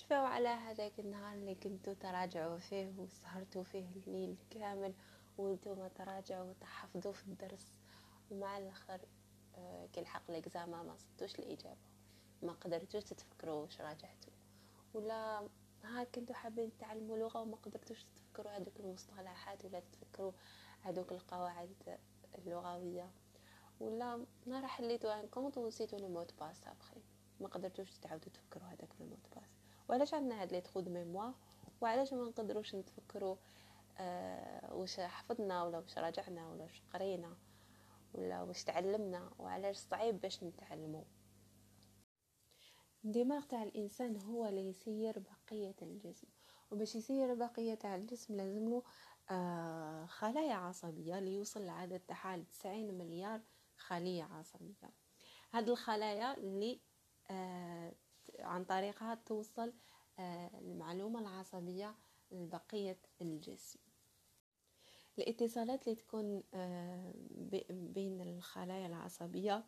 تشفاو على هذاك النهار اللي كنتو تراجعوا فيه وسهرتوا فيه الليل كامل وأنتم تراجعوا وتحفظوا في الدرس؟ ومع الأخر آه، كي لحق l'examen ما صبتوش الإجابة. ما قدرتوش تتفكروا واش راجعتوا. ولا ها كنتو حابين تعلموا لغة وما قدرتوش تفكروا هذوك المصطلحات ولا تفكروا هذوك القواعد اللغوية. ولا نهار حليتوا un compte ونسيتوا le mot de passe après. ما قدرتوش تعاودوا تفكروا هذاك le mot de passe. وعلاش عندنا هاد les trous de mémoire؟ وعلاش ما نقدروش نتفكروا آه واش حفظنا ولا واش راجعنا ولا واش قرينا ولا واش تعلمنا؟ وعلاش صعيب باش نتعلمو الدماغ تاع الإنسان هو اللي يسير بقية الجسم وباش يسير بقية تاع الجسم لازم آه خلايا عصبية اللي يوصل العدد تاعها 90 مليار خلية عصبية. هاد الخلايا اللي آه عن طريقها توصل آه المعلومة العصبية لبقية الجسم. الاتصالات اللي تكون آه بين الخلايا العصبية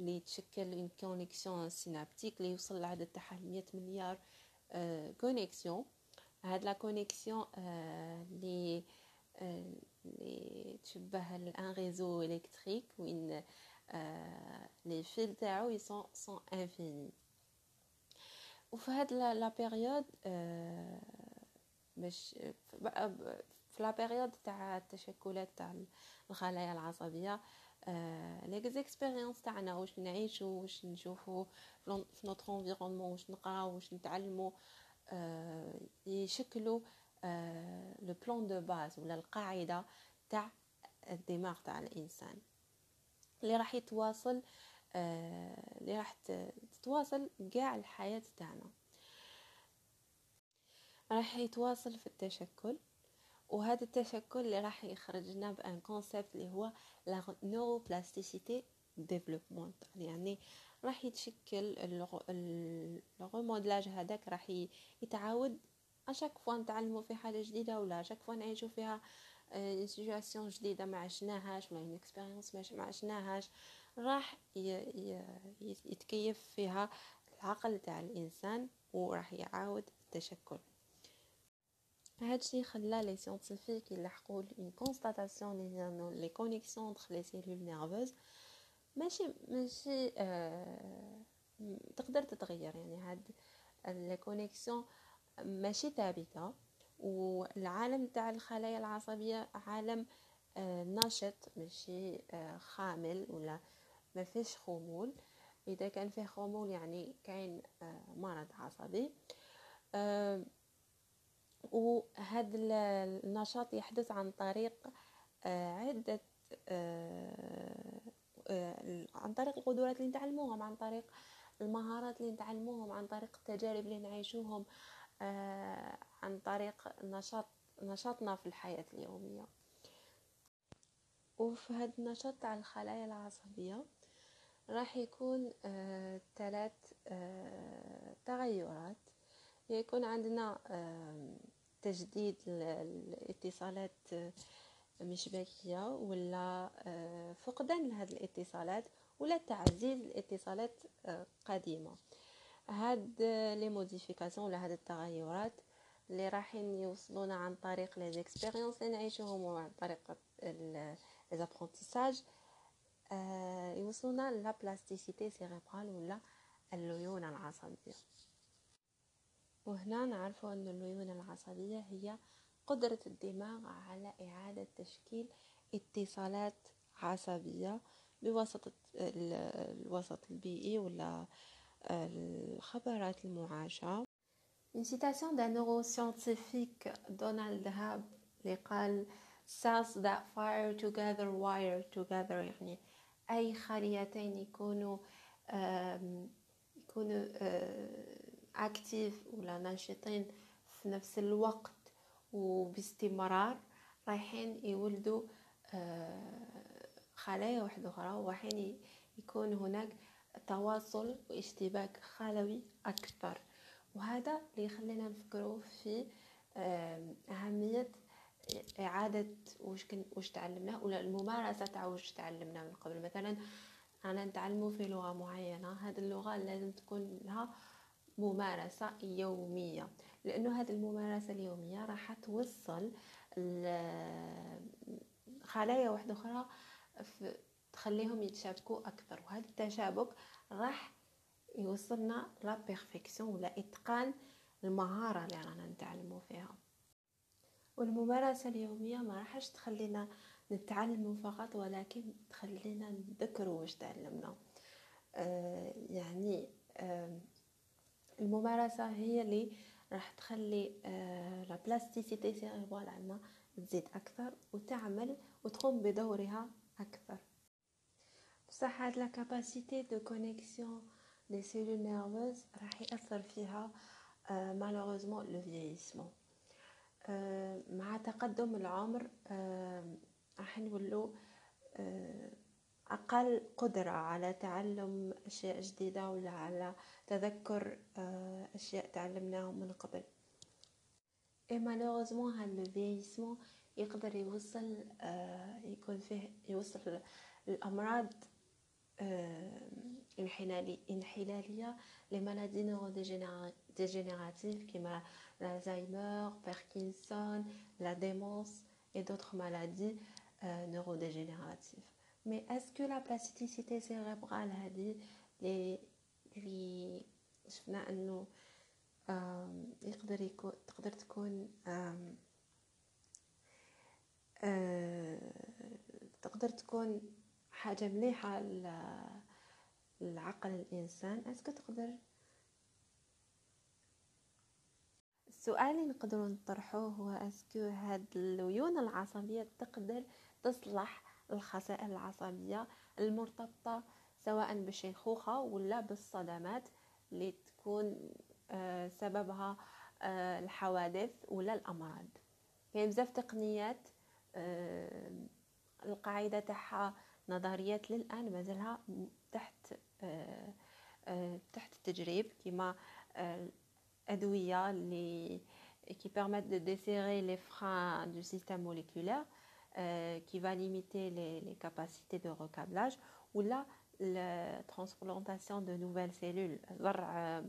اللي تشكل une connexion synaptique اللي يوصل العدد تاعها 100 مليار connexions هاد la connexion اللي اللي تشبه à un réseau électrique وين les fils تاعو ils sont sont infinis وفي هاد la période باش في la période تاع التشكلات تاع الخلايا العصبية les expériences تاعنا واش نعيشو واش نشوفو في notre environnement واش نقراو واش نتعلمو يشكلوا le plan de base ولا القاعدة تاع الدماغ تاع الإنسان. اللي راح يتواصل اللي راح تتواصل كاع الحياة تاعنا. راح يتواصل في التشكل وهذا التشكل اللي راح يخرجنا ب un concept اللي هو la neuroplasticité développementale يعني راح يتشكل ال remodelage هذاك راح يتعاود à chaque fois نتعلموا في حاجة جديدة ولا à chaque fois نعيشوا فيها situation جديده ما عشناهاش ولا une expérience ما عشناهاش راح يتكيف فيها العقل تاع الإنسان وراح يعاود التشكل. هادشي خلى les scientifiques يلحقوا une constatation les les connexions entre les cellules nerveuses ماشي ماشي آه تقدر تتغير يعني هاد لي كونيكسيون ماشي ثابتة. والعالم تاع الخلايا العصبية عالم آه نشط ماشي آه خامل ولا ما فيش خمول. إذا كان فيه خمول يعني كاين آه مرض عصبي. وهذا النشاط يحدث عن طريق عدة عن طريق القدرات اللي نتعلموهم عن طريق المهارات اللي نتعلموهم عن طريق التجارب اللي نعيشوهم. طريق نشاط نشاطنا في الحياة اليومية. وفي هذا النشاط تاع الخلايا العصبية راح يكون آه ثلاث آه تغيرات. يكون عندنا آه تجديد الاتصالات مشبكية ولا فقدان لهذه الاتصالات ولا تعزيز الاتصالات قديمة. هاد les modifications ولا هاد التغيرات اللي راحين يوصلونا عن طريق les expériences اللي نعيشوهم وعن طريق les apprentissages يوصلونا la plasticité cérébrale ولا الليونة العصبية. وهنا نعرفوا أن الليونة العصبية هي قدرة الدماغ على إعادة تشكيل اتصالات عصبية بواسطة الوسط البيئي ولا الخبرات المعاشة Une citation d'un neuroscientifique Donald Hebb اللي قال cells that fire together wire together. يعني أي خليتين يكونوا يكونوا اكتيف ولا ناشطين في نفس الوقت وباستمرار رايحين يولدوا خلايا واحدة أخرى ورايحين يكون هناك تواصل واشتباك خلوي أكثر. وهذا اللي يخلينا نفكروا في أهمية إعادة وش كن وش تعلمناه ولا الممارسة تاع وش تعلمناه من قبل. مثلا أنا نتعلمو في لغة معينة هذه اللغة لازم تكون لها ممارسة يومية. لأنه هذه الممارسة اليومية راح توصل خلايا واحدة أخرى تخليهم يتشابكوا أكثر. وهذا التشابك راح يوصلنا لا بيرفكسيون ولا إتقان المهارة اللي رانا نتعلموا فيها. والممارسة اليومية ما راحش تخلينا نتعلم فقط ولكن تخلينا نذكروا واش تعلمنا. آه يعني آه الممارسة هي اللي راح تخلي آه la plasticité cérébrale عندنا تزيد أكثر وتعمل وتقوم بدورها أكثر. بصح هاد la capacité de connexion les cellules nerveuses راح يأثر فيها malheureusement le vieillissement مع تقدم العمر راح نولو أقل قدرة على تعلم أشياء جديدة ولا على تذكر أشياء تعلمناهم من قبل. اي مالوغوزمون هاد لو فييسمون يقدر يوصل يكون فيه يوصل الأمراض انحلالية لمالادي نورو ديجينيراتيف كما l'Alzheimer, Parkinson, la démence et d'autres maladies euh, neurodégénératives. Mais est-ce que la plasticité cérébrale هذه اللي اللي شفنا انه يقدر يكون تقدر تكون تقدر تكون حاجة مليحة لعقل الإنسان. اسكو تقدر السؤال اللي نقدروا نطرحوه هو أسكو هاد الليون العصبية تقدر تصلح الخسائر العصبية المرتبطة سواء بالشيخوخة ولا بالصدمات اللي تكون آه، سببها آه، الحوادث ولا الأمراض. كاين بزاف تقنيات آه، القاعدة تاعها نظريات للآن مازالها تحت آه، آه، تحت التجريب كما الادويه آه، اللي qui permettent de desserrer les freins du système moléculaire qui va limiter les les capacités de recablage. Ou la transplantation de nouvelles cellules. زرع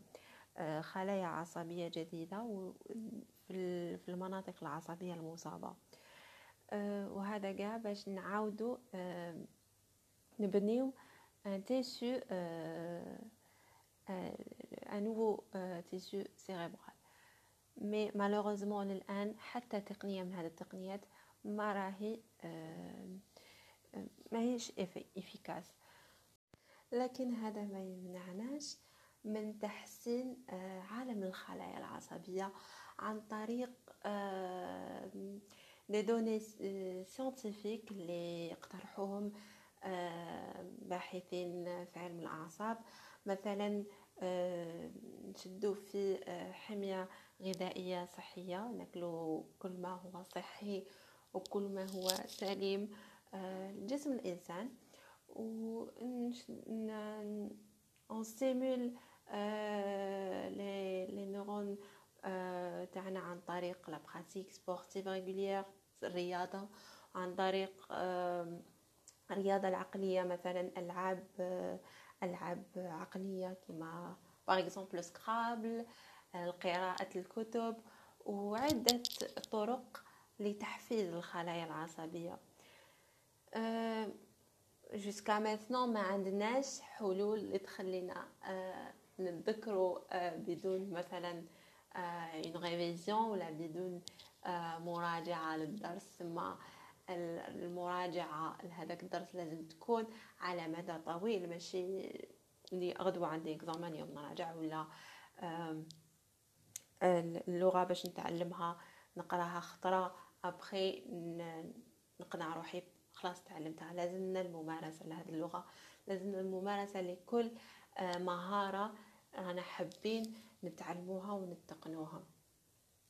خلايا عصبية جديدة في المناطق العصبية المصابة. وهذا كاع باش نعاودوا نبنيو un tissu un nouveau tissu cérébral. mais malheureusement الان حتى تقنية من هذه التقنيات ما راهي ما هيش efficace لكن هذا ما يمنعناش من تحسين عالم الخلايا العصبية عن طريق des données scientifiques اللي يقترحوهم باحثين في علم الأعصاب. مثلا نشدو في حمية غذائية صحية ناكلو كل ما هو صحي وكل ما هو سليم لجسم الإنسان. و on stimule les, les تاعنا عن طريق la pratique sportive régulière الرياضة عن طريق الرياضة العقلية مثلا ألعاب ألعاب عقلية كما par exemple Scrabble قراءة الكتب وعدة طرق لتحفيز الخلايا العصبية. jusqu'à maintenant ما عندناش حلول اللي تخلينا نتذكروا بدون مثلا une révision ولا بدون مراجعة للدرس. ما المراجعة لهذاك الدرس لازم تكون على مدى طويل ماشي؟ اللي غدوة عندي examen يوم نراجع ولا اللغة باش نتعلمها نقراها خطرة. ابخي نقنع روحي خلاص تعلمتها. لازمنا الممارسة لهذه اللغة. لازمنا الممارسة لكل مهارة رانا حابين نتعلموها ونتقنوها.